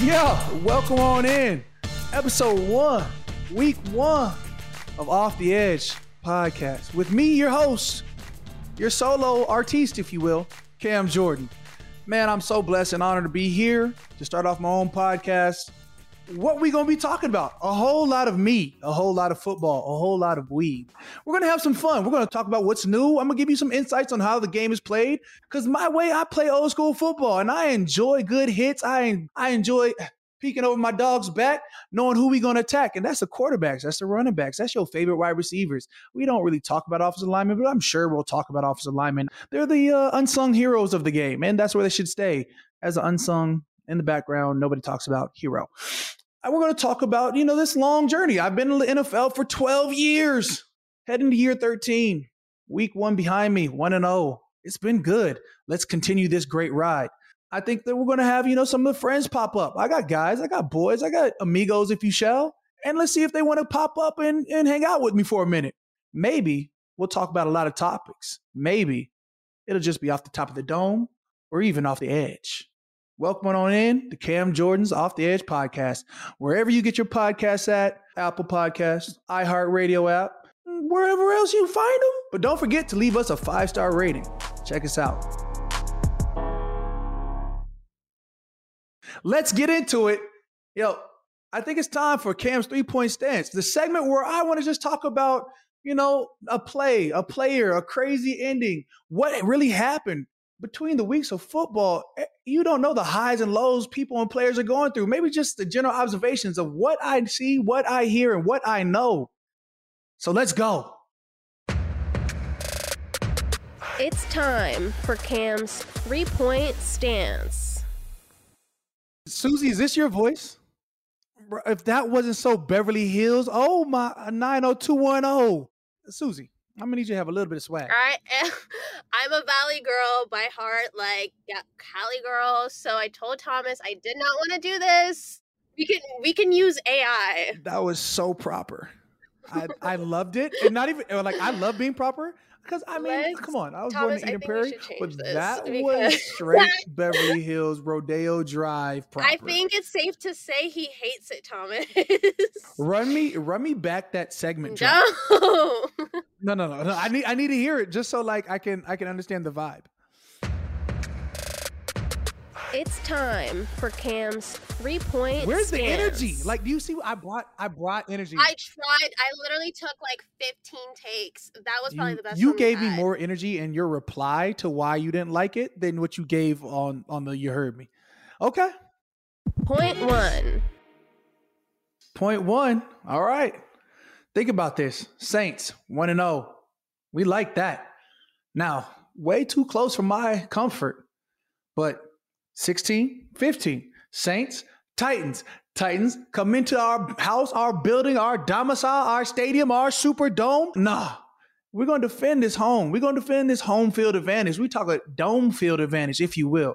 Yeah, welcome on in. Episode one, week one of Off the Edge podcast. With me, your host, your solo artiste, if you will, Cam Jordan. Man, I'm so blessed and honored to be here to start off my own podcast what we gonna be talking about? A whole lot of meat, a whole lot of football, a whole lot of weed. We're gonna have some fun. We're gonna talk about what's new. I'm gonna give you some insights on how the game is played. Cause my way, I play old school football, and I enjoy good hits. I I enjoy peeking over my dog's back, knowing who we gonna attack, and that's the quarterbacks, that's the running backs, that's your favorite wide receivers. We don't really talk about offensive linemen, but I'm sure we'll talk about offensive linemen. They're the uh, unsung heroes of the game, and that's where they should stay as an unsung in the background. Nobody talks about hero we're going to talk about, you know, this long journey. I've been in the NFL for 12 years, heading to year 13. Week one behind me, 1 and 0. It's been good. Let's continue this great ride. I think that we're going to have, you know, some of the friends pop up. I got guys, I got boys, I got amigos, if you shall. And let's see if they want to pop up and, and hang out with me for a minute. Maybe we'll talk about a lot of topics. Maybe it'll just be off the top of the dome or even off the edge. Welcome on in to Cam Jordan's Off the Edge podcast. Wherever you get your podcasts at, Apple Podcasts, iHeartRadio app, wherever else you find them. But don't forget to leave us a five star rating. Check us out. Let's get into it. Yo, I think it's time for Cam's three point stance, the segment where I want to just talk about, you know, a play, a player, a crazy ending, what really happened between the weeks of football, eh, you don't know the highs and lows people and players are going through. Maybe just the general observations of what I see, what I hear, and what I know. So let's go. It's time for Cam's three point stance. Susie, is this your voice? If that wasn't so Beverly Hills, oh my 90210. Susie. I'm gonna need you to have a little bit of swag. I am, I'm a Valley girl by heart, like yeah, Cali girl. So I told Thomas I did not want to do this. We can we can use AI. That was so proper. I I loved it, and not even like I love being proper. Because I mean, Let's, come on, I was Thomas, born in Eden Prairie, but that was straight Beverly Hills Rodeo Drive. Proper. I think it's safe to say he hates it, Thomas. run me, run me back that segment. No. no, no, no, no. I need, I need to hear it just so like I can, I can understand the vibe. It's time for Cam's three point. Where's the energy? Like, do you see? I brought, I brought energy. I tried. I literally took like 15 takes. That was probably you, the best. You gave me more energy in your reply to why you didn't like it than what you gave on on the you heard me. Okay. Point one. Point one. All right. Think about this. Saints one and zero. Oh. We like that. Now, way too close for my comfort, but 16, 15. Saints, Titans. Titans come into our house, our building, our domicile, our stadium, our superdome. Nah, we're going to defend this home. We're going to defend this home field advantage. We talk a dome field advantage, if you will.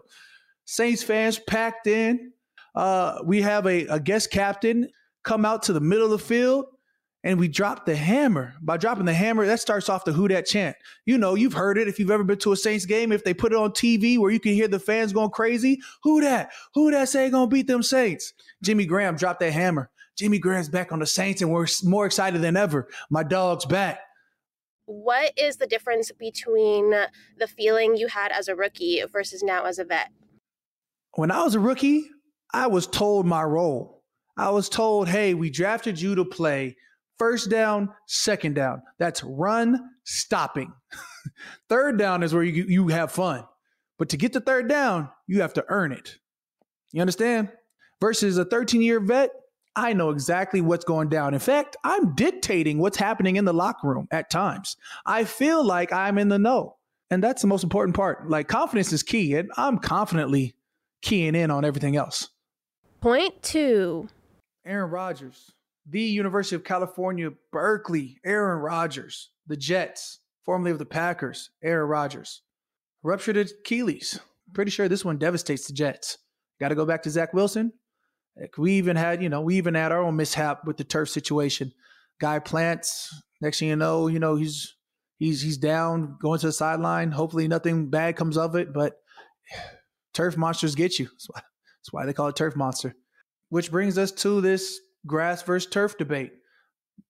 Saints fans packed in. Uh, we have a, a guest captain come out to the middle of the field and we drop the hammer. By dropping the hammer, that starts off the Who Dat chant. You know, you've heard it if you've ever been to a Saints game. If they put it on TV where you can hear the fans going crazy, Who Dat? Who Dat say gonna beat them Saints? Jimmy Graham dropped that hammer. Jimmy Graham's back on the Saints, and we're more excited than ever. My dog's back. What is the difference between the feeling you had as a rookie versus now as a vet? When I was a rookie, I was told my role. I was told, hey, we drafted you to play first down, second down. That's run, stopping. third down is where you, you have fun. But to get the third down, you have to earn it. You understand? Versus a 13 year vet, I know exactly what's going down. In fact, I'm dictating what's happening in the locker room at times. I feel like I'm in the know. And that's the most important part. Like confidence is key, and I'm confidently keying in on everything else. Point two Aaron Rodgers, the University of California, Berkeley, Aaron Rodgers, the Jets, formerly of the Packers, Aaron Rodgers, ruptured Achilles. Pretty sure this one devastates the Jets. Got to go back to Zach Wilson. We even had, you know, we even had our own mishap with the turf situation. Guy plants. Next thing you know, you know he's he's he's down, going to the sideline. Hopefully, nothing bad comes of it. But turf monsters get you. That's why, that's why they call it turf monster. Which brings us to this grass versus turf debate.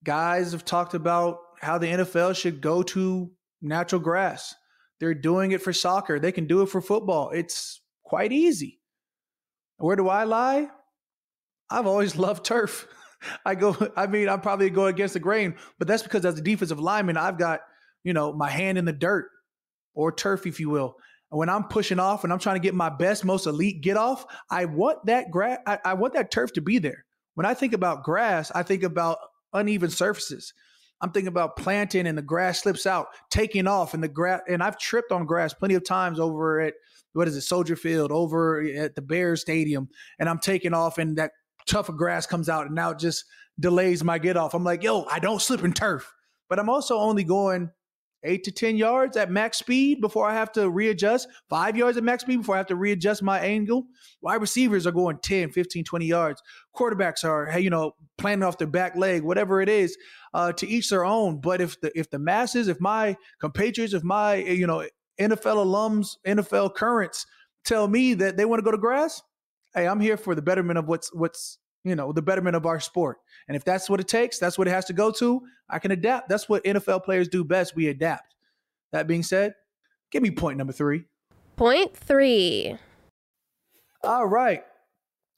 Guys have talked about how the NFL should go to natural grass. They're doing it for soccer. They can do it for football. It's quite easy. Where do I lie? I've always loved turf. I go, I mean, I'm probably going against the grain, but that's because as a defensive lineman, I've got, you know, my hand in the dirt or turf, if you will. And when I'm pushing off and I'm trying to get my best, most elite get off, I want that grass, I, I want that turf to be there. When I think about grass, I think about uneven surfaces. I'm thinking about planting and the grass slips out, taking off, and the grass. And I've tripped on grass plenty of times over at what is it, Soldier Field, over at the Bears Stadium, and I'm taking off, and that tough of grass comes out, and now it just delays my get off. I'm like, yo, I don't slip in turf, but I'm also only going eight to 10 yards at max speed before I have to readjust, five yards at max speed before I have to readjust my angle. Wide receivers are going 10, 15, 20 yards. Quarterbacks are, you know, planting off their back leg, whatever it is, uh, to each their own. But if the if the masses, if my compatriots, if my, you know, NFL alums, NFL currents tell me that they want to go to grass, hey, I'm here for the betterment of what's what's you know the betterment of our sport. And if that's what it takes, that's what it has to go to. I can adapt. That's what NFL players do best. We adapt. That being said, give me point number three. Point three. All right.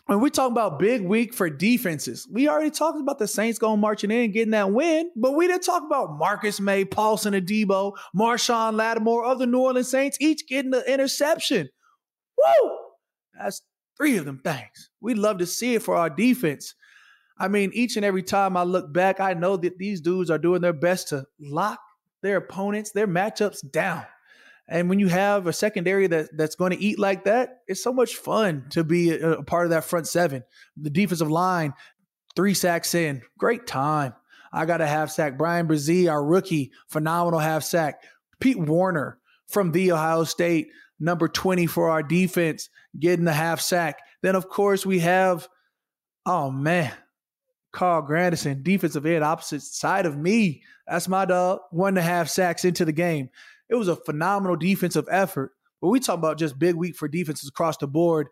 When we talk about big week for defenses, we already talked about the Saints going marching in, getting that win, but we didn't talk about Marcus Maye, Paulson Adebo, Marshon Lattimore of the New Orleans Saints, each getting the interception. Woo! That's three of them things. We'd love to see it for our defense. I mean, each and every time I look back, I know that these dudes are doing their best to lock their opponents, their matchups down. And when you have a secondary that that's going to eat like that, it's so much fun to be a, a part of that front seven. The defensive line, three sacks in, great time. I got a half sack. Bryan Bresee, our rookie, phenomenal half sack. Pete Werner from the Ohio State, number 20 for our defense, getting the half sack. Then, of course, we have, oh man, Carl Granderson, defensive end, opposite side of me. That's my dog. One and a half sacks into the game. It was a phenomenal defensive effort. But we talk about just big week for defenses across the board.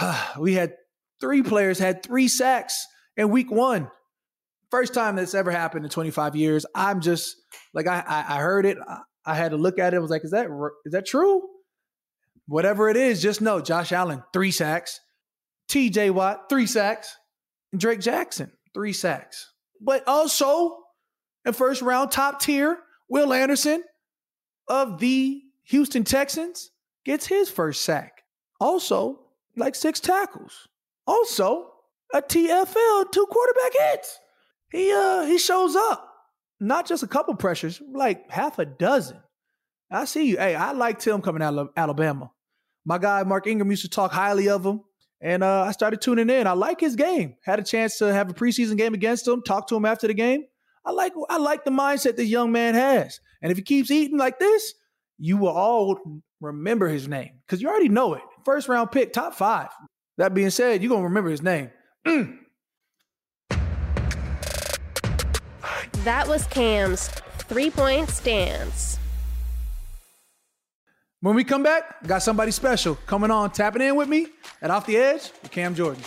we had three players had three sacks in week one. First time that's ever happened in 25 years. I'm just like I I, heard it. I, I had to look at it. I was like, is that is that true? Whatever it is, just know Josh Allen three sacks, T.J. Watt three sacks, and Drake Jackson three sacks. But also in first round, top tier, Will Anderson of the Houston Texans gets his first sack. Also, like six tackles. Also, a TFL, two quarterback hits. He uh he shows up. Not just a couple pressures, like half a dozen. I see you. Hey, I liked him coming out of Alabama. My guy Mark Ingram used to talk highly of him. And uh, I started tuning in. I like his game. Had a chance to have a preseason game against him, talk to him after the game. I like I like the mindset this young man has. And if he keeps eating like this, you will all remember his name because you already know it. First round pick, top five. That being said, you're gonna remember his name. Mm. That was Cam's three point stance. When we come back, got somebody special coming on, tapping in with me at Off the Edge with Cam Jordan.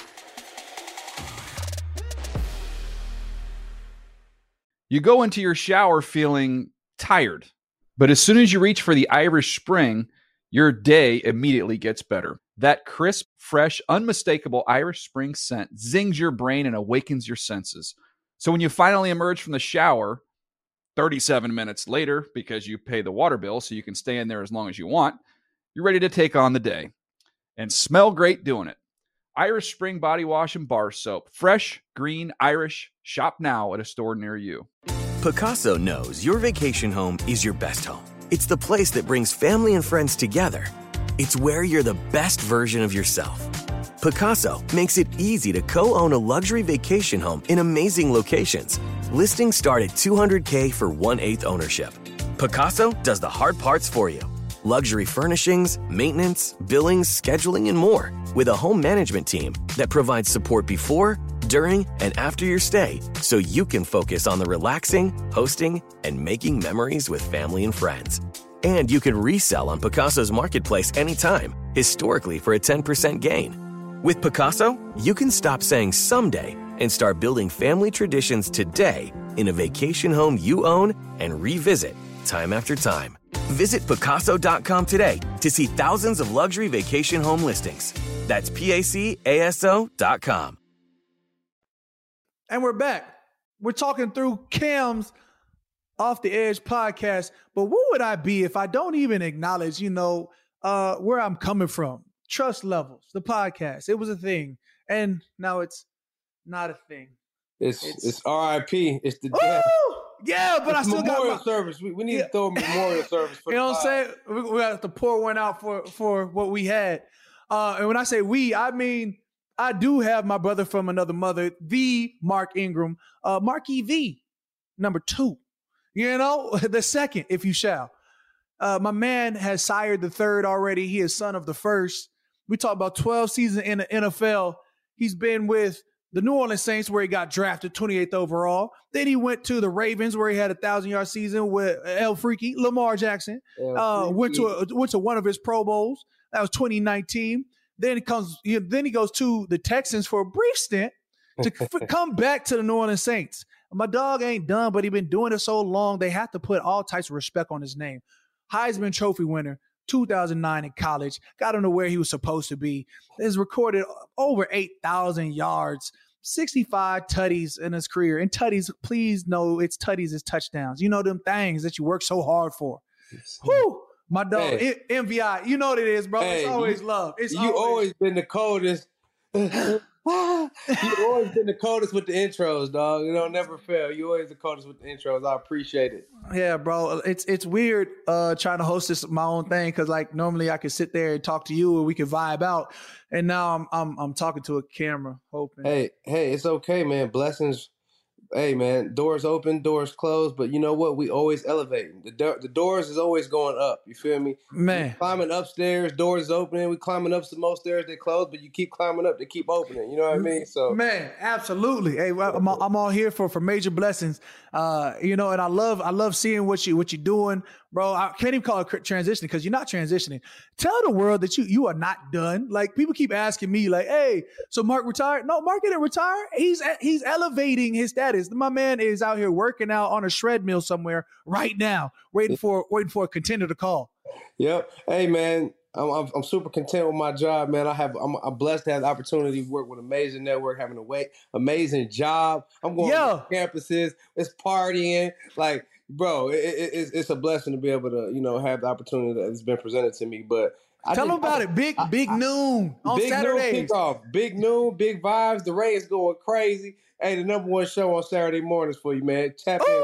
You go into your shower feeling tired, but as soon as you reach for the Irish Spring, your day immediately gets better. That crisp, fresh, unmistakable Irish Spring scent zings your brain and awakens your senses. So when you finally emerge from the shower, 37 minutes later, because you pay the water bill so you can stay in there as long as you want, you're ready to take on the day and smell great doing it. Irish Spring Body Wash and Bar Soap. Fresh, green, Irish. Shop now at a store near you. Pacaso knows your vacation home is your best home. It's the place that brings family and friends together. It's where you're the best version of yourself. Pacaso makes it easy to co own a luxury vacation home in amazing locations. Listings start at 200K for one eighth ownership. Pacaso does the hard parts for you luxury furnishings, maintenance, billings, scheduling, and more with a home management team that provides support before, during, and after your stay so you can focus on the relaxing, hosting, and making memories with family and friends. And you can resell on Pacaso's marketplace anytime, historically for a 10% gain. With Pacaso, you can stop saying someday and start building family traditions today in a vacation home you own and revisit time after time. Visit Pacaso.com today to see thousands of luxury vacation home listings. That's PACASO.com. And we're back. We're talking through Cam's Off the Edge podcast. But what would I be if I don't even acknowledge, you know, uh, where I'm coming from? Trust levels, the podcast. It was a thing. And now it's not a thing. It's it's, it's RIP. It's the death. Yeah, but it's I still memorial got my, service. We, we need Yeah. to throw a memorial service for You know what I'm saying? We, we have to pour one out for for what we had. Uh, and when I say we, I mean I do have my brother from another mother, the Mark Ingram, uh, Marky V, number two. You know, the second, if you shall. Uh, my man has sired the third already. He is son of the first. We talk about 12 seasons in the NFL. He's been with the New Orleans Saints, where he got drafted 28th overall. Then he went to the Ravens, where he had a thousand yard season with El Freaky, Lamar Jackson. Uh, went to a, went to one of his Pro Bowls. That was 2019. Then he comes. he- Then he goes to the Texans for a brief stint to come back to the New Orleans Saints. My dog ain't done, but he been doing it so long. They have to put all types of respect on his name. Heisman Trophy winner, 2009 in college. Got him to where he was supposed to be. Has recorded over 8,000 yards, 65 tutties in his career. And tutties, please know it's tutties is touchdowns. You know them things that you work so hard for. Whew. My dog, Hey. MVI, you know what it is, bro. it's always you- love. It's you always been the coldest. you always been the coldest with the intros, dog. You know, never fail. You always the coldest with the intros. I appreciate it. Yeah, bro. It's it's weird uh trying to host this my own thing because like normally I could sit there and talk to you and we could vibe out, and now I'm I'm I'm talking to a camera, hoping. Hey, hey, it's okay, man. Blessings. Hey, man. Doors open, doors closed, but you know what? We always elevating. The do- the doors is always going up. You feel me? Man, climbing upstairs, doors opening. We climbing up some more stairs, they close, but you keep climbing up, they keep opening. You know what I mean? So man, absolutely. Hey, I'm all, I'm all here for for major blessings. Uh, you know, and I love I love seeing what you what you're doing, bro. I can't even call it transitioning because you're not transitioning. Tell the world that you you are not done. Like people keep asking me, like, hey, so Mark retired? No, Mark didn't retire. He's he's elevating his status. My man is out here working out on a shred mill somewhere right now, waiting for waiting for a contender to call. Yep. Hey man, I'm, I'm I'm super content with my job, man. I have I'm, I'm blessed to have the opportunity to work with amazing network, having a way amazing job. I'm going Yeah. to campuses, it's partying, like bro, it, it, it's it's a blessing to be able to you know have the opportunity that's been presented to me. But I Tell them about I- it. Big I- big noon on big Saturdays. noon kickoff, big noon, big vibes. The Rays going crazy. Hey, the number one show on Saturday mornings for you, man. Tap in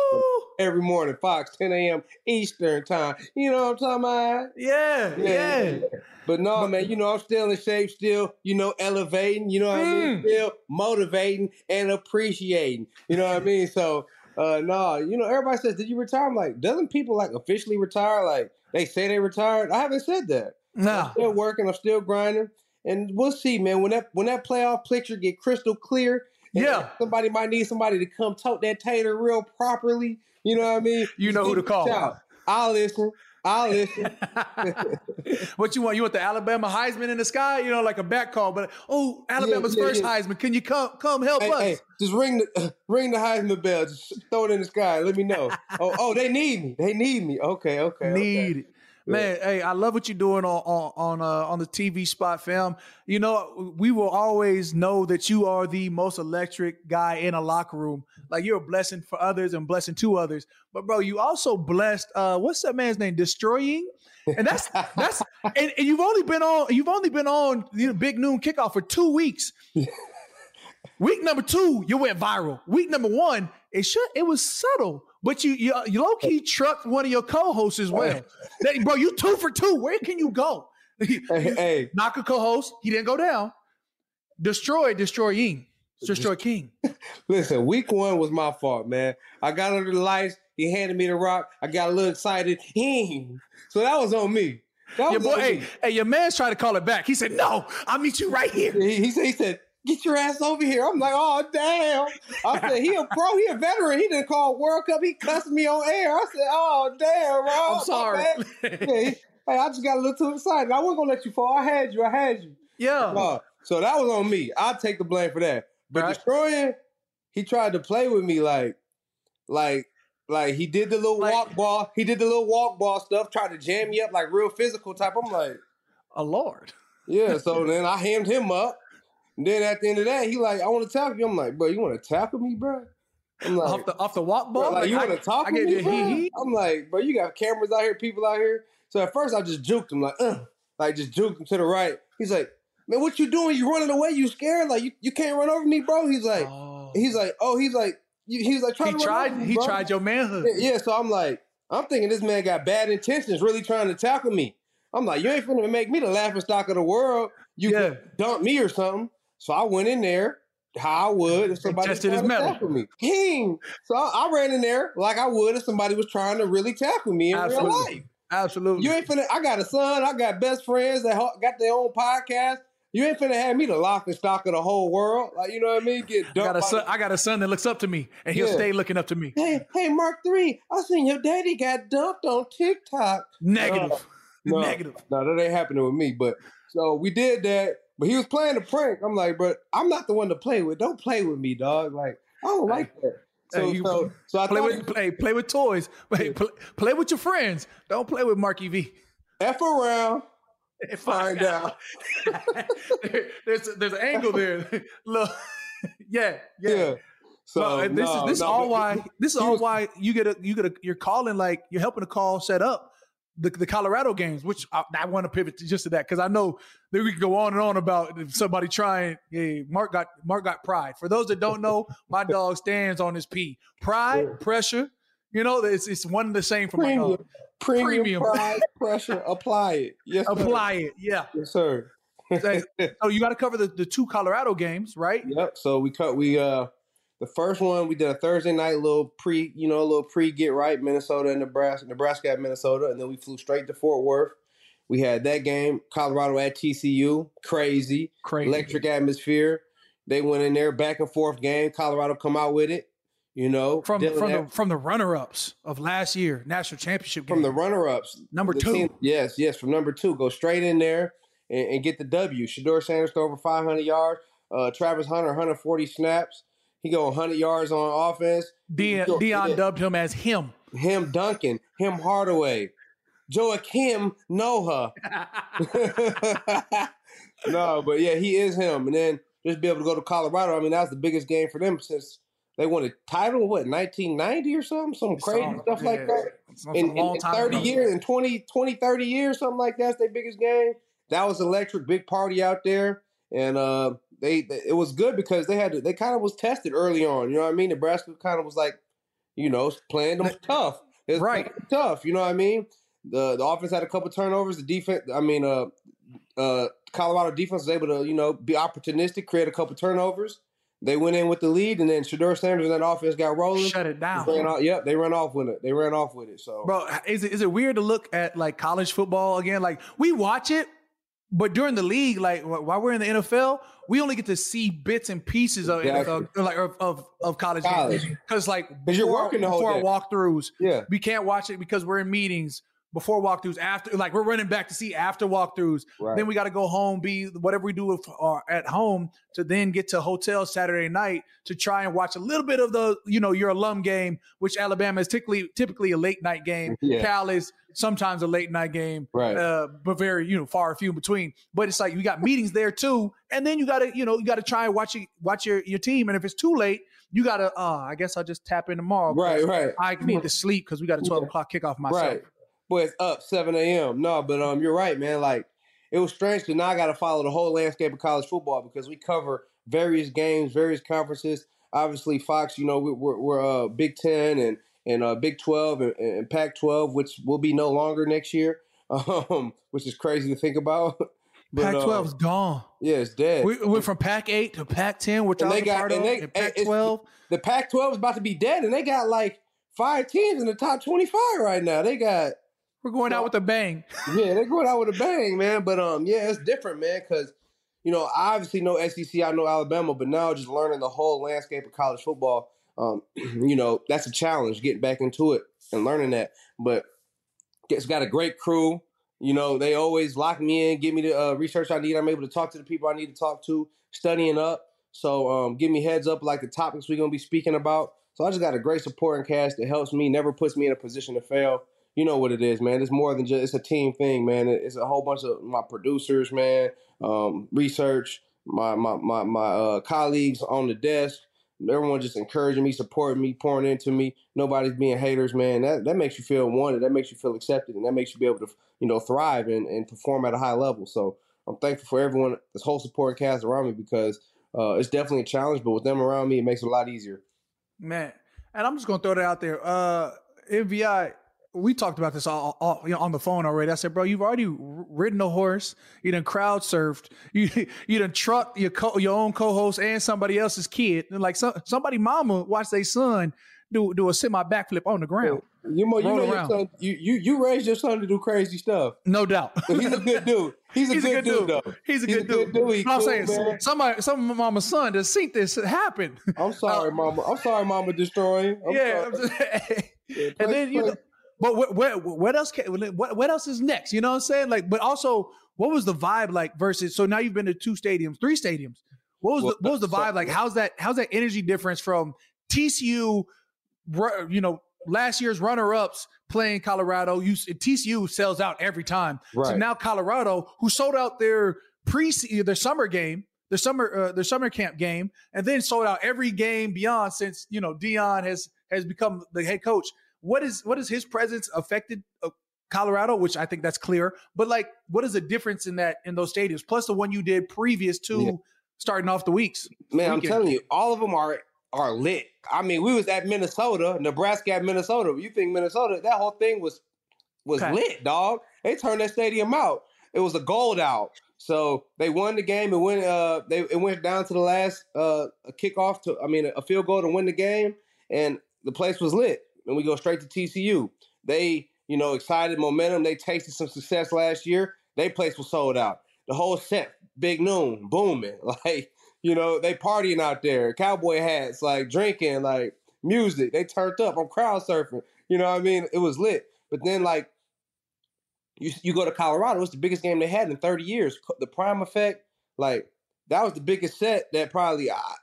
every morning, Fox, 10 a.m. Eastern time. You know what I'm talking about? yeah, yeah. But no, man, you know, I'm still in shape, still, you know, elevating, you know what I mean? Mm. Still motivating and appreciating. You know what I mean? So uh no, you know, everybody says, Did you retire? I'm like, doesn't people like officially retire? Like they say they retired. I haven't said that. I'm Nah. still working, I'm still grinding. And we'll see, man. When that when that playoff picture get crystal clear, and Yeah. somebody might need somebody to come tote that tater real properly. You know what I mean? You know who to call. shout. I'll listen. I'll listen. what you want? You want the Alabama Heisman in the sky? You know, like a back call. But oh, Alabama's yeah, first yeah. Heisman. Can you come come help hey, us? hey, just ring the ring the Heisman bell. Just throw it in the sky. Let me know. oh, oh, they need me. They need me. Okay, okay. okay. Need it. Man, hey, I love what you're doing on on on, uh, on the TV spot, fam. You know, we will always know that you are the most electric guy in a locker room. Like you're a blessing for others and blessing to others. But bro, you also blessed. Uh, what's that man's name? Destroying, and that's that's and, and you've only been on you've only been on you know, Big Noon Kickoff for two weeks. Week number two, you went viral. Week number one, it should it was subtle, but you you, uh, you low key trucked one of your co-hosts as well. That- bro, you two for two. Where can you go? Hey, hey, Knock a co-host. He didn't go down. Destroy, destroy destroying, destroy King. listen, week one was my fault, man. I got under the lights. He handed me the rock. I got a little excited. So that was on me. That Your was boy, on hey, me. hey, your man's trying to call it back. He said, "No, I'll meet you right here." He, he said, he said, get your ass over here. I'm like, oh, damn. I said, he a pro, he a veteran. He didn't call World Cup. He cussed me on air. I said, oh, damn, bro. I'm sorry. bad. Yeah, he- hey, I just got a little too excited. I wasn't going to let you fall. I had you. I had you. Yeah, Uh, so that was on me. I'll take the blame for that. But Right. destroying, he tried to play with me like, like, like he did the little Like- walk ball. He did the little walk ball stuff. Tried to jam me up like real physical type. I'm like, a lord. yeah. So then I hammed him up. And then at the end of that, he like, I want to tackle you. I'm like, bro, you want to tackle me, bro? I'm like, off the off the walk bro, ball. like, you want to talk I to gave me, bro? I'm like, bro, you got cameras out here, people out here. So at first I just juked him like, uh, like just juked him to the right. He's like, man, what you doing? You running away? You scared? Like you, you can't run over me, bro? He's like, Oh. he's like, oh, he's like, you- he's like trying he to tried. me, He tried your manhood. Yeah, so I'm like, I'm thinking this man got bad intentions, really trying to tackle me. I'm like, you ain't finna make me the laughing stock of the world. You Yeah. dump me or something. So I went in there how I would if somebody tested his trying to tackle me. King. So I, I ran in there like I would if somebody was trying to really tackle me in real Absolutely. life. Absolutely. You ain't finna. I got a son. I got best friends that got their own podcast. You ain't finna have me the laughing stock of the whole world. Like you know what I mean? Get I dumped. got a son. I got a son that looks up to me, and he'll Yeah. stay looking up to me. Hey, hey, Mark Three. I seen your daddy got dumped on TikTok. Negative. No, Negative. No, that ain't happening with me. But so we did that. But he was playing a prank. I'm like, but I'm not the one to play with. Don't play with me, dog. Like I don't like that. So you so so I Play with play. Play with toys. Play, play, play with your friends. Don't play with Marky V. f around, And find out. There- there's there's an angle there. Look, yeah, yeah. Yeah. So No, and this no, is this is no, all why this is all was- why you get a you get a you're calling like you're helping the call set up the the Colorado games, which I, I want to pivot to just to that because I know that we can go on and on about if somebody trying. Yeah, Mark got Mark got pride. For those that don't know, my dog stands on his P. Pride, pressure. You know, it's it's one and the same for my premium, dog. premium, Premium. prize pressure. Apply it. Yes, sir. Apply it, yeah. Yes, sir. So so you got to cover the, the two Colorado games, right? Yep. So we cut. We uh, the first one we did a Thursday night little pre, you know, a little pre get right Minnesota and Nebraska, Nebraska at Minnesota, and then we flew straight to Fort Worth. We had that game, Colorado at TCU, crazy, Crazy. electric atmosphere. They went in there, back and forth game. Colorado come out with it, you know, From Dylan from the from the runner ups of last year national championship game. from the runner ups, Number two. yes, yes, from number two, go straight in there and, and get the W. Shedeur Sanders throw over 500 yards. Uh, Travis Hunter 140 snaps. He go 100 yards on offense. Deion, Sure, Deion dubbed him as him. him Duncan, him Hardaway, Joakim Noah. no, but yeah, he is him. And then just be able to go to Colorado. I mean, that was the biggest game for them since they won a title. What 1990 or something? Some crazy stuff like that. In, in- in 30 ago. years, in 20, 20, 30 years, something like that's their biggest game. That was electric, big party out there, and uh, they, they it was good because they had to, they kind of was tested early on. You know what I mean? Nebraska kind of was like, you know, playing them tough. It was Right. tough. You know what I mean? The the offense had a couple turnovers. The defense, I mean, uh, uh, Colorado defense was able to you know be opportunistic, create a couple turnovers. They went in with the lead, and then Shedeur Sanders and that offense got rolling. Shut it down. Ran off, yep, they ran off with it. They ran off with it. So Bro, is it is it weird to look at like college football again? Like we watch it, but during the league, like while we're in the NFL, we only get to see bits and pieces of Exactly. of, like of, of, of college because like 'Cause you're before- working the before day. walkthroughs, yeah, we can't watch it because we're in meetings. Before walkthroughs, after like we're running back to see after walkthroughs. Right. Then we got to go home, be whatever we do with, uh, at home to then get to hotel Saturday night to try and watch a little bit of the you know your alum game, which Alabama is typically typically a late night game. Yeah. Cal is sometimes a late night game, Right. uh, but very you know far few in between. But it's like you got meetings there too, and then you got to you know you got to try and watch it, watch your your team, and if it's too late, you got to uh, I guess I'll just tap in tomorrow. Right, right. I need to sleep because we got a twelve Yeah. o'clock kickoff myself. Right. Boy, it's up 7 a.m. No, but um, you're right, man. Like it was strange because now I got to follow the whole landscape of college football because we cover various games, various conferences. Obviously, Fox, you know, we- we're, we're uh, Big Ten and and uh, Big Twelve and, and Pac twelve, which will be no longer next year, um, which is crazy to think about. But, Pac uh, twelve is gone. yeah, it's dead. We went from Pac eight to Pac ten, which I was they got- part and of, they- and and Pac twelve. the Pac twelve is about to be dead, and they got like five teams in the top twenty five right now. They got We're going out with a bang. yeah, they're going out with a bang, man. But um, yeah, it's different, man, because you know I obviously know SEC, I know Alabama, but now just learning the whole landscape of college football, um, you know that's a challenge getting back into it and learning that. But it's got a great crew. You know, they always lock me in, give me the uh, research I need. I'm able to talk to the people I need to talk to, studying up. So um, give me heads up like the topics we're gonna be speaking about. So I just got a great supporting cast that helps me, never puts me in a position to fail. You know what it is, man. It's more than just it's a team thing, man. It's a whole bunch of my producers, man. Um, research, my my my my uh, colleagues on the desk. Everyone just encouraging me, supporting me, pouring into me. Nobody's being haters, man. That that makes you feel wanted. That makes you feel accepted, and that makes you be able to, you know, thrive and, and perform at a high level. So I'm thankful for everyone, this whole support cast around me, because uh, it's definitely a challenge. But with them around me, it makes it a lot easier. Man, and I'm just gonna throw that out there. Uh, MVI, we talked about this all, all you know, on the phone already. I said, bro, you've already ridden a horse. You done crowd surfed. You you done trucked your co- your own co-host and somebody else's kid. And like some somebody mama watch their son do do a semi backflip on the ground. You know, you know your around. son. You, you you raised your son to do crazy stuff. No doubt. But he's a good dude. He's a, good, dude, though. He's a good dude. He But I'm cool, saying man. somebody, some mama's son just seen this happen. I'm sorry, mama. I'm sorry, mama. Destroying. I'm yeah, sorry. I'm Yeah, and play- then you play- know, but what, what what else can, what what else is next? You know what I'm saying? Like, but also, what was the vibe like versus? So now you've been to two stadiums, three stadiums. What was Well, the what was the so- vibe like? How's that how's that energy difference from TCU? You know, last year's runner ups playing Colorado. You TCU sells out every time. So now Colorado, who sold out their pre their summer game, their summer uh, their summer camp game, and then sold out every game beyond since you know Deion has has become the head coach. What is what is his presence affected uh, Colorado? Which I think that's clear. But like, what is the difference in that in those stadiums? Plus the one you did previous to Yeah. starting off the weeks. Man, I'm telling you, all of them are are lit. I mean, we was at Minnesota, Nebraska at Minnesota. You think Minnesota? That whole thing was was Okay. lit, dog. They turned that stadium out. It was a gold out. So they won the game. It went. Uh, they it went down to the last uh a kickoff to. I mean, a field goal to win the game, and the place was lit. And we go straight to TCU. They, you know, excited momentum. They tasted some success last year. They place was sold out. The whole set, big noon, booming. Like you know, they partying out there, cowboy hats, like drinking, like music. They turned up. I'm crowd surfing. You know what I mean? It was lit. But then like you you go to Colorado, it's the biggest game they had in 30 years. The prime effect, like that was the biggest set that probably I,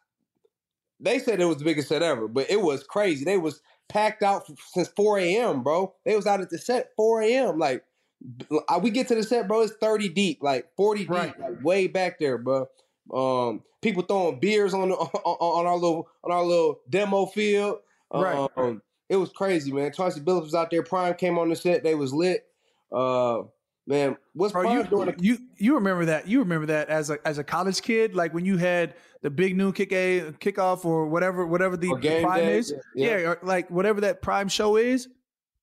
they said it was the biggest set ever, but it was crazy. They was packed out since 4 a.m., bro. They was out at the set 4 a.m. Like we get to the set, bro. It's 30 deep, like 40 deep, Right. like way back there, bro. Um, people throwing beers on the, on, on our little on our little demo field. Right. Um, it was crazy, man. Chauncey Billups was out there. Prime came on the set. They was lit. Uh, man, what's Bro, you, doing? you you remember that? You remember that as a as a college kid, like when you had the big noon kick a kickoff or whatever whatever the, the prime day, is, yeah, yeah. or like whatever that prime show is.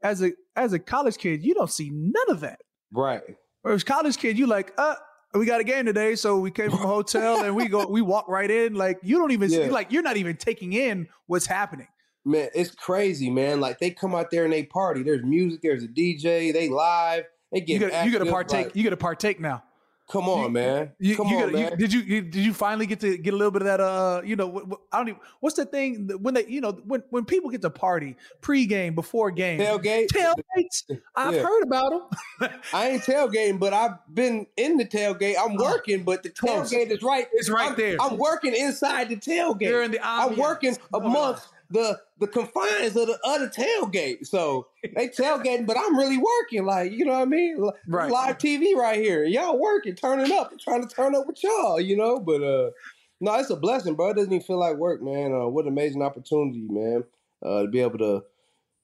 As a as a college kid, you don't see none of that. right. Whereas college kid, you like, uh, we got a game today, so we came from a hotel and we go, we walk right in. Like you don't even see, like you're not even taking in what's happening. Man, it's crazy, man. Like they come out there and they party. There's music. There's a DJ. They live. They You got you got to partake. like- you got to partake now. Come on, man. You, Come you on, gotta- you- man. did you, you did you finally get to get a little bit of that? Uh, you know, I don't even. What's the thing when they, you know, when when people get to party pregame, before game, Tailgate. tailgates. I've heard about them. I ain't tailgating, but I've been in the tailgate. I'm working, but the tailgate is right. It's right I'm, there. I'm working inside the tailgate. You're in the I'm working amongst the the confines of the other tailgate. So they tailgating, but I'm really working. Like you know what I mean? Right. Live TV right here. Y'all working, turning up, I'm trying to turn up with y'all. You know, but uh, no, it's a blessing, bro. It doesn't even feel like work, man. Uh, what an amazing opportunity, man. Uh, to be able to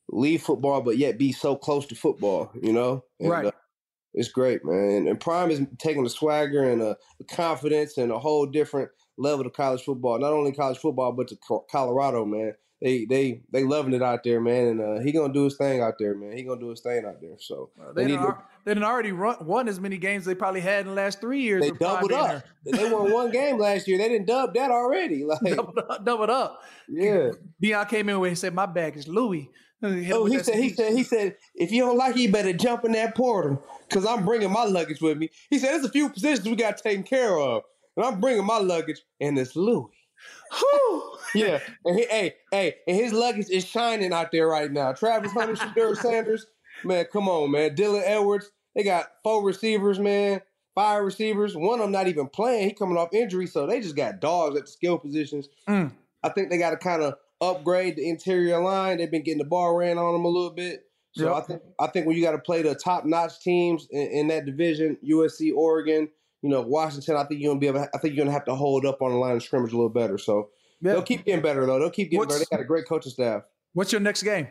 leave football, but yet be so close to football. You know, And, Right. uh, it's great, man. And, and Prime is taking the swagger and uh, the confidence and a whole different level to college football. Not only college football, but to Colorado, man. They they they loving it out there, man. And uh, he gonna do his thing out there, man. He gonna do his thing out there. So They need done, to- al- they already run, won as many games they probably had in the last three years. they doubled up. They won one game last year. They didn't dub that already. Like doubled up. Doubled up. yeah. Deion came in with and said, "My bag is Louis." Oh, he said, he said, he said, if you don't like it, you better jump in that portal because I'm bringing my luggage with me. He said, there's a few positions we got taken care of, and I'm bringing my luggage, and it's Louis. Whew. Yeah, and he, hey, hey, and his luggage is shining out there right now. Travis Hunter, Shedeur Sanders, man, come on, man. Dylan Edwards, they got four receivers, man, five receivers. One of them not even playing. He coming off injury, so they just got dogs at the skill positions. Mm. I think they got to kind of upgrade the interior line. They've been getting the ball ran on them a little bit. So Yep. I think I think when you got to play the top notch teams in, in that division, USC, Oregon, you know, Washington, I think you're gonna be able. I think you're gonna have to hold up on the line of scrimmage a little better. So Yeah. they'll keep getting better though. They'll keep getting What's- better. They got a great coaching staff. What's your next game?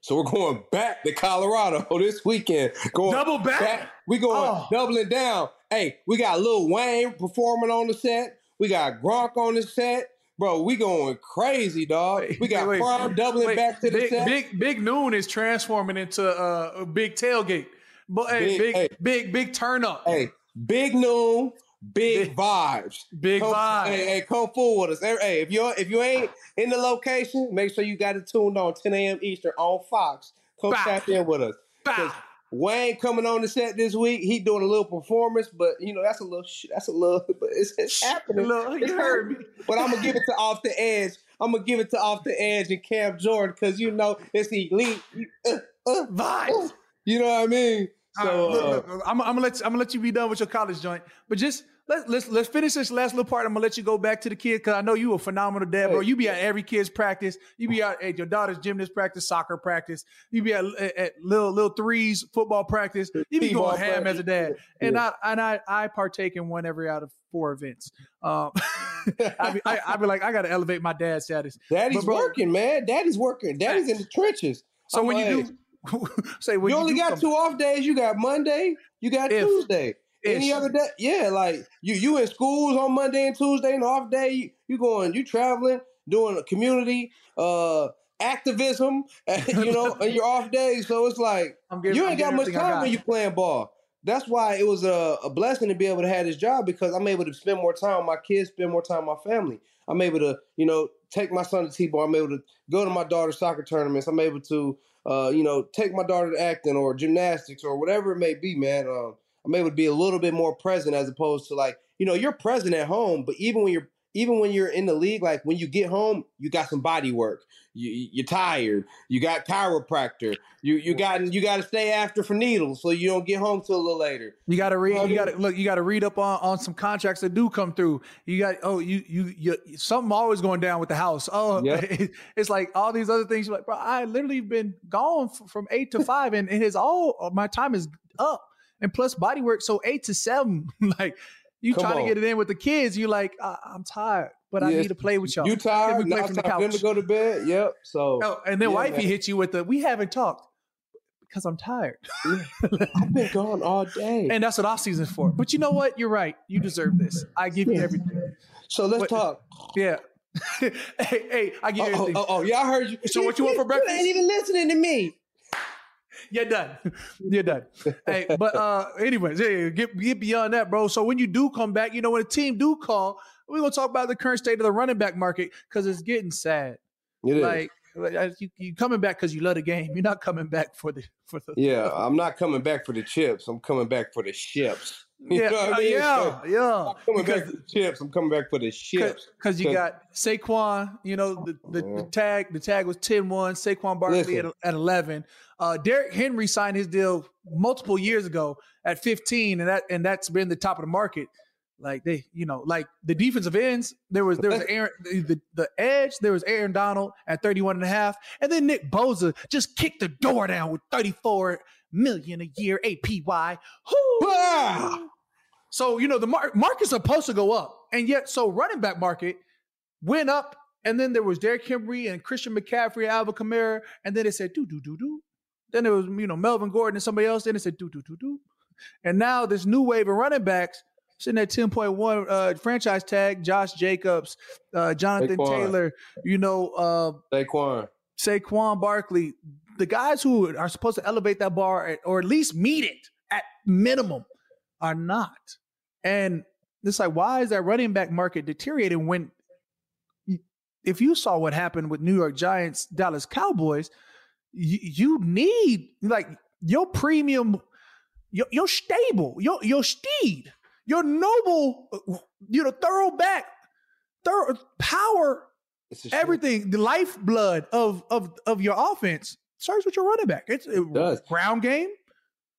So we're going back to Colorado this weekend. Going Double back? We going Oh. doubling down. Hey, we got Lil Wayne performing on the set. We got Gronk on the set. Bro, we going crazy, dog. We got wait, Prime doubling Wait, back to the big, set. Big Big Noon is transforming into uh, a big tailgate. But hey, Big- big, hey. big, big turn up. Hey, big noon, big, Big- vibes. big come, vibes. Hey, hey, come fool with us. Hey, if you if you ain't in the location, make sure you got it tuned on 10 a.m. Eastern on Fox. Come Bow. tap in with us. Bow. Wayne coming on the set this week. He doing a little performance, but you know that's a little sh- that's a little, but it's, it's happening. It's you heard me. But I'm gonna give it to off the edge. I'm gonna give it to off the edge and Cam Jordan because you know it's elite. Uh, uh, Vibes. you know what I mean? All right, So look, look, I'm, I'm gonna let you, I'm gonna let you be done with your college joint, but just let, let's let's finish this last little part. I'm gonna let you go back to the kid because I know you a phenomenal dad, bro. You be at every kid's practice. You be out at your daughter's gymnast practice, soccer practice. You be at, at, at little little threes football practice. You be going ham as a dad, and. I and I I partake in one every out of four events. Um, I be I, I be like I got to elevate my dad status. Daddy's But, bro- working, man. Daddy's working. Daddy's in the trenches. So I'm when like, you do say when you only do got come- two off days. You got Monday. You got If. Tuesday. Any other day? Yeah, like you you in schools on Monday and Tuesday, and off day you, you going you traveling, doing a community uh activism, you know, on your off days. So it's like I'm giving- you I'm ain't got much time got. when you playing ball. That's why it was a, a blessing to be able to have this job because I'm able to spend more time with my kids, spend more time with my family. I'm able to, you know, take my son to T-ball. I'm able to go to my daughter's soccer tournaments. I'm able to, uh, you know, take my daughter to acting or gymnastics or whatever it may be, man. Um, I'm able to be a little bit more present as opposed to like, you know, you're present at home, but even when you're even when you're in the league, like when you get home, you got some body work. You, you're tired. You got chiropractor. You you got you got to stay after for needles, so you don't get home till a little later. You got to read. You got to look. You got to read up on, on some contracts that do come through. You got oh you you you something always going down with the house. Oh, Yeah. it's like all these other things. You're like, bro, I literally been gone f- from eight to five, and it is all uh, my time is up, and plus body work. So eight to seven, like you Come on. to get it in with the kids. You're like I, I'm tired, but I need to play with y'all. You tired? we play Now from it's the time for them to go to bed. Yep. So Oh, and then Yeah, wifey man. hits you with the we haven't talked because I'm tired. I've been gone all day. And that's what off season's for. But you know what? You're right. You deserve this. I give you everything. so let's What- talk. Yeah. hey, hey, I give you Oh, oh, everything. oh, oh, y'all heard you. So what you want for breakfast? You ain't even listening to me. You're done. You're done. hey, but uh, anyways, yeah, get get beyond that, bro. So when you do come back, you know, when a team do call, we're gonna talk about the current state of the running back market because it's getting sad. It is. Like, like, you you coming back because you love the game. You're not coming back for the for the yeah, I'm not coming back for the chips. I'm coming back for the ships. You Yeah, I uh, mean? yeah, So, yeah. I'm coming back for the chips. I'm coming back for the chips. because you got Saquon, you know the, the, the tag the tag was 10-1, Saquon Barkley at, at eleven. Uh, Derrick Henry signed his deal multiple years ago at fifteen, and that and that's been the top of the market. Like they, you know, like the defensive ends, there was there was Aaron the, the, edge, there was Aaron Donald at 31 and a half, and then Nick Bosa just kicked the door down with 34 million a year APY. So you know the mar- market's supposed to go up, and yet so running back market went up, and then there was Derrick Henry and Christian McCaffrey, Alvin Kamara, and then it said do do do do. Then there was you know Melvin Gordon and somebody else. Then it said do do do do, and now this new wave of running backs sitting at ten point one uh, franchise tag: Josh Jacobs, uh, Jonathan Saquon. Taylor, you know uh, Saquon. Saquon Barkley, the guys who are supposed to elevate that bar at, or at least meet it at minimum are not. And it's like, why is that running back market deteriorating when if you saw what happened with New York Giants, Dallas Cowboys, you, you need like your premium, your, your stable, your, your steed, your noble, uh, you know, thorough back, thorough power everything, the lifeblood of of of your offense starts with your running back. It's it does. ground game,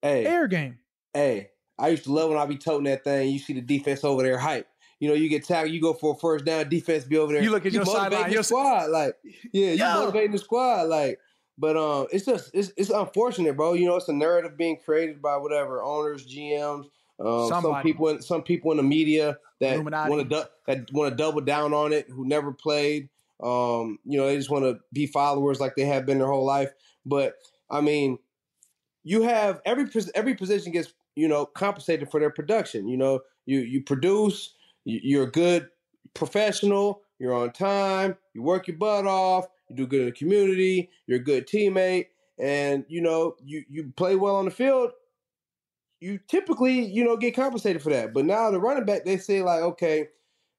Hey, air game. hey, I used to love when I be toting that thing. You see the defense over there hype. You know, you get tackled, you go for a first down, defense be over there. You look at your motivating sideline, your- squad, like yeah, you Yo. motivating the squad, like. But um, it's just it's it's unfortunate, bro. You know, it's a narrative being created by whatever owners, GMs, um, some people, in, some people in the media that want to that want to double down on it, who never played. Um, you know, they just want to be followers like they have been their whole life. But I mean, you have every every position gets you know compensated for their production. You know, you you produce, you, you're a good professional, you're on time, you work your butt off, you do good in the community, you're a good teammate, and you know you you play well on the field. You typically you know get compensated for that. But now the running back they say like okay.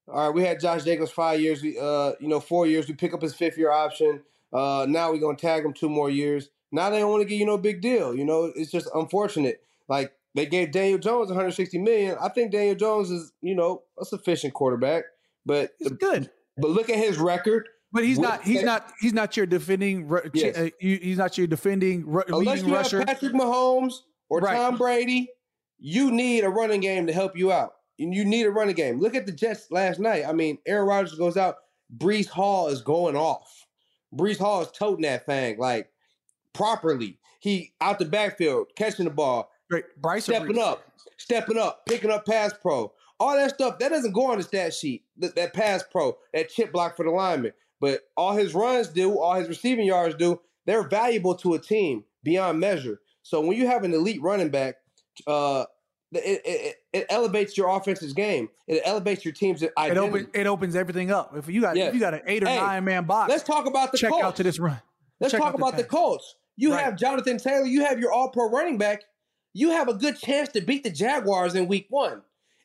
All right, we had Josh Jacobs five years. We, uh, you know, four years. We pick up his fifth year option. Uh, now we're gonna tag him two more years. Now they don't want to give you no big deal. You know, it's just unfortunate. Like they gave Daniel Jones 160 million. I think Daniel Jones is, you know, a sufficient quarterback. But He's good, but look at his record. but he's not. He's that- not. He's not your defending. Yes. uh, he's not your defending Unless leading you rusher. have Patrick Mahomes or Right. Tom Brady, you need a running game to help you out. And you need a running game. Look at the Jets last night. I mean, Aaron Rodgers goes out. Breece Hall is going off. Breece Hall is toting that thing like properly. He out the backfield, catching the ball, Right, Bryce stepping up, stepping up, picking up pass pro. All that stuff that doesn't go on the stat sheet. That, that pass pro, that chip block for the lineman. But all his runs do, all his receiving yards do, they're valuable to a team beyond measure. So when you have an elite running back, uh, it, it, it elevates your offense's game. It elevates your team's It identity. opens. It opens everything up. If you got Yeah. if you got an eight or Hey, nine man box, Let's talk about the check Colts. out to this run. Let's check talk out the about the pass. Colts. You Right. have Jonathan Taylor. You have your All Pro running back. You have a good chance to beat the Jaguars in Week One,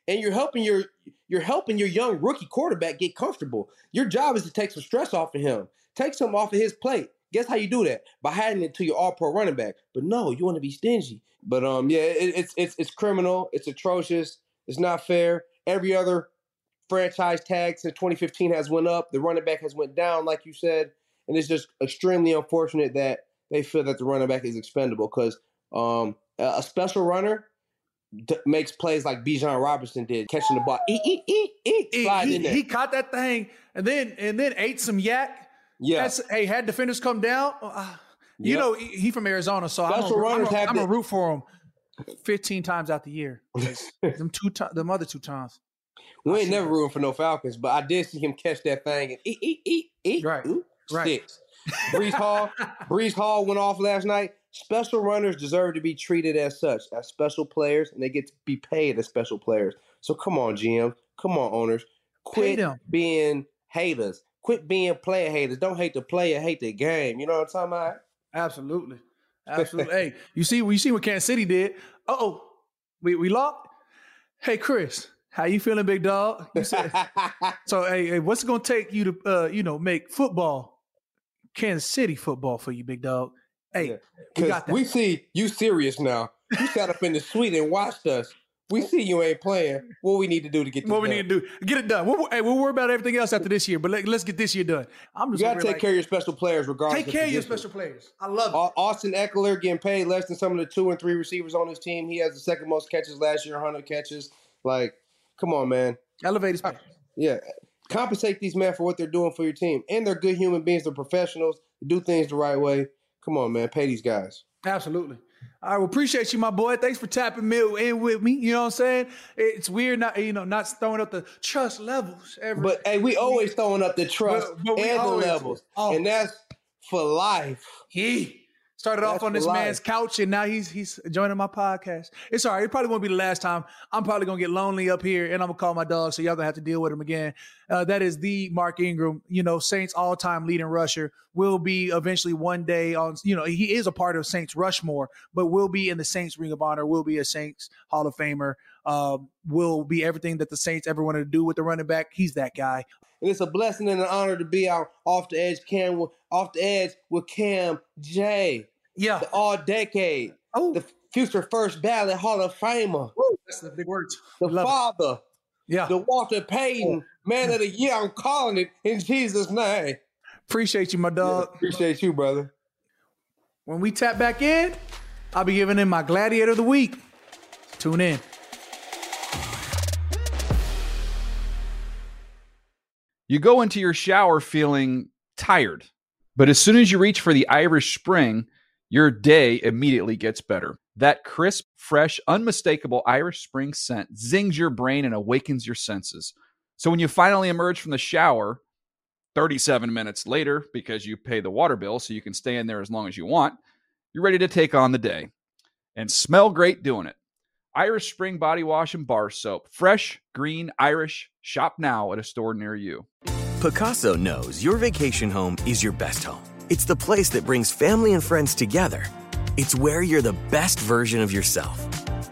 and you're helping your you're helping your young rookie quarterback get comfortable. Your job is to take some stress off of him, take some off of his plate. Guess how you do that? By handing it to your All Pro running back. But no, you want to be stingy. But um, yeah, it, it's it's it's criminal. It's atrocious. It's not fair. Every other franchise tag since 2015 has went up. The running back has went down, like you said, and it's just extremely unfortunate that they feel that the running back is expendable because um, a special runner d- makes plays like Bijan Robinson did, catching the ball, eat, eat, eat, eat, He, slide he- in there. he caught that thing and then and then ate some yak. Yeah, That's hey, had defenders come down. uh, you Yep. know, he, he from Arizona, so I'm gonna, I'm gonna, I'm gonna root for him 15 times out the year. them two times, them other two times. we ain't never that. rooting for no Falcons, but I did see him catch that thing and eat, eat, eat, eat. Right, Ooh, right. Breece Hall, Breece Hall went off last night. Special runners deserve to be treated as such, as special players, and they get to be paid as special players. So come on, GM. Come on, owners. Quit being haters. Quit being player haters. Don't hate the player, hate the game. You know what I'm talking about? Absolutely, absolutely. hey, you see, you see what Kansas City did? Uh oh, we we locked. Hey, Chris, how you feeling, big dog? You said so. Hey, hey, what's it gonna take you to, uh, you know, make football, Kansas City football for you, big dog? Hey, Yeah. we got that. we see you serious now. You sat up in the suite and watched us. We see you ain't playing. What we need to do to get this what we done? need to do, get it done. We'll, hey, we'll worry about everything else after this year, but let, us get this year done. I'm You just gotta take like, care of your special players, regardless. take care of your special players. I love it. Austin Ekeler getting paid less than some of the two and three receivers on his team. He has the second most catches last year, 100 catches. Like, come on, man. Elevated space. Uh, yeah, compensate these men for what they're doing for your team, and they're good human beings. They're professionals. They do things the right way. Come on, man. Pay these guys. Absolutely. All right, well, appreciate you, my boy. Thanks for tapping me in with me. You know what I'm saying? It's weird not, you know, not throwing up the trust levels every But hey, we always throwing up the trust But- but and the always- levels, always. and that's for life. He started off on this life. man's couch and now he's he's joining my podcast. It's all right. It probably won't be the last time. I'm probably gonna get lonely up here and I'm gonna call my dog, so y'all gonna have to deal with him again. Uh, that is the Mark Ingram, you know, Saints all-time leading rusher. Will be eventually one day on, you know, he is a part of Saints Rushmore, but will be in the Saints Ring of Honor, will be a Saints Hall of Famer, um, will be everything that the Saints ever wanted to do with the running back. He's that guy. And it's a blessing and an honor to be out off the edge, Cam, off the edge with Cam J, Yeah. the all decade, Oh, the future first ballot Hall of Famer, Woo, that's the big words. the Love it. father, Yeah. the Walter Payton Man of the Year. I'm calling it in Jesus' name. Appreciate you, my dog. Appreciate you, brother. When we tap back in, I'll be giving him my Gladiator of the Week. Tune in. You go into your shower feeling tired, but as soon as you reach for the Irish Spring, your day immediately gets better. That crisp, fresh, unmistakable Irish Spring scent zings your brain and awakens your senses. So when you finally emerge from the shower, 37 minutes later, because you pay the water bill so you can stay in there as long as you want, you're ready to take on the day and smell great doing it. Irish Spring Body Wash and Bar Soap. Fresh, green, Irish. Shop now at a store near you. Pacaso knows your vacation home is your best home. It's the place that brings family and friends together. It's where you're the best version of yourself.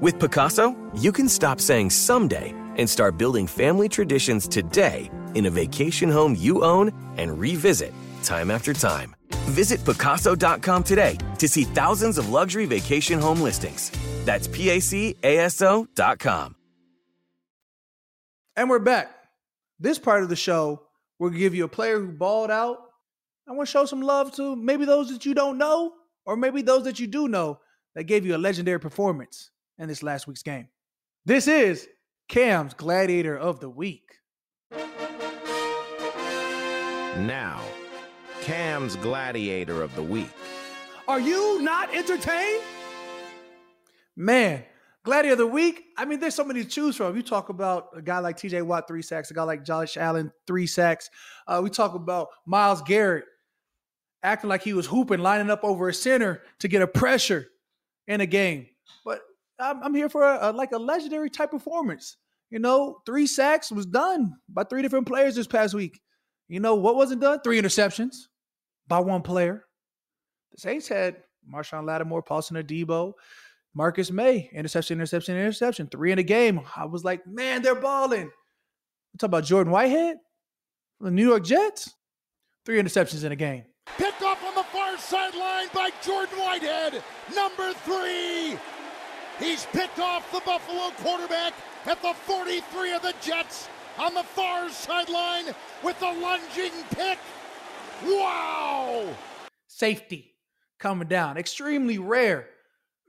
With Pacaso, you can stop saying someday and start building family traditions today in a vacation home you own and revisit time after time. Visit Pacaso.com today to see thousands of luxury vacation home listings. That's PACASO.com. And we're back. This part of the show, we'll give you a player who balled out. I want to show some love to maybe those that you don't know, or maybe those that you do know that gave you a legendary performance in this last week's game. This is Cam's Gladiator of the Week. Now, Cam's Gladiator of the Week. Are you not entertained? Man, Gladiator of the Week. I mean, there's so many to choose from. You talk about a guy like TJ Watt, three sacks, a guy like Josh Allen, three sacks. Uh, we talk about Myles Garrett acting like he was hooping, lining up over a center to get a pressure in a game. But I'm, I'm here for a, a, like a legendary type performance. You know, three sacks was done by three different players this past week. You know what wasn't done? Three interceptions by one player. The Saints had Marshon Lattimore, Paulson Adebo, Marcus Maye, interception, interception, interception, three in a game. I was like, man, they're balling. Talk about Jordan Whitehead, the New York Jets, three interceptions in a game. Picked off on the far sideline by Jordan Whitehead, number three. He's picked off the Buffalo quarterback at the 43 of the Jets on the far sideline with the lunging pick. Wow! Safety coming down, extremely rare.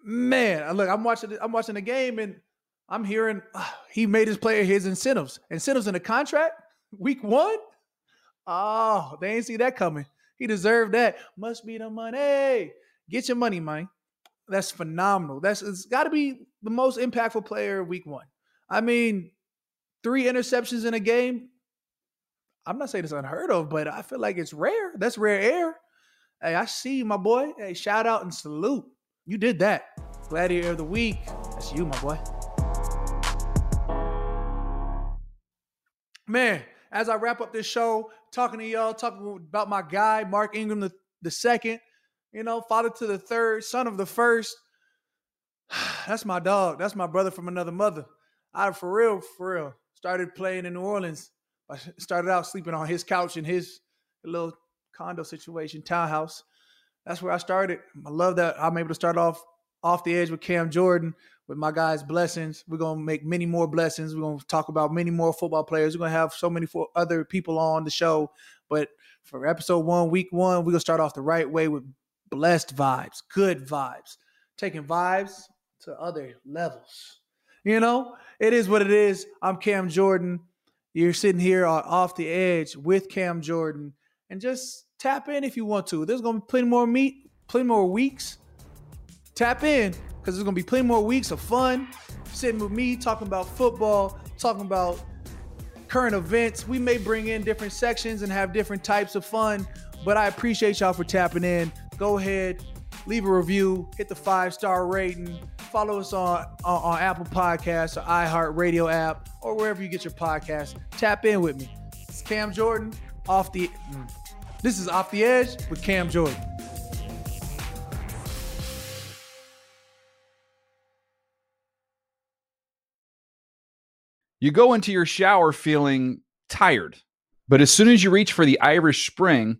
Man, look, I'm watching. I'm watching the game, and I'm hearing uh, he made his player his incentives. Incentives in the contract, week one. Oh, they ain't see that coming. He deserved that. Must be the money. Get your money, man. That's phenomenal. That's it's got to be the most impactful player week one. I mean, three interceptions in a game. I'm not saying it's unheard of, but I feel like it's rare. That's rare air. Hey, I see you, my boy. Hey, shout out and salute. You did that. Gladiator of the week. That's you, my boy. Man, as I wrap up this show, talking to y'all, talking about my guy, Mark Ingram the, the second you know, father to the third, son of the first. That's my dog. That's my brother from another mother. I for real, for real. Started playing in New Orleans. I started out sleeping on his couch in his little condo situation, townhouse. That's where I started. I love that I'm able to start off off the edge with Cam Jordan with my guys' blessings. We're gonna make many more blessings. We're gonna talk about many more football players. We're gonna have so many other people on the show. But for episode one, week one, we're gonna start off the right way with blessed vibes, good vibes, taking vibes to other levels. You know, it is what it is. I'm Cam Jordan. You're sitting here off the edge with Cam Jordan, and just tap in if you want to. There's gonna be plenty more meat, plenty more weeks. Tap in because there's gonna be plenty more weeks of fun sitting with me talking about football, talking about current events. We may bring in different sections and have different types of fun, but I appreciate y'all for tapping in. Go ahead, leave a review, hit the five star rating, follow us on, on, on Apple Podcasts or iHeartRadio app or wherever you get your podcast. Tap in with me. It's Cam Jordan off the. Mm. This is off the edge with Cam Jordan. You go into your shower feeling tired, but as soon as you reach for the Irish Spring,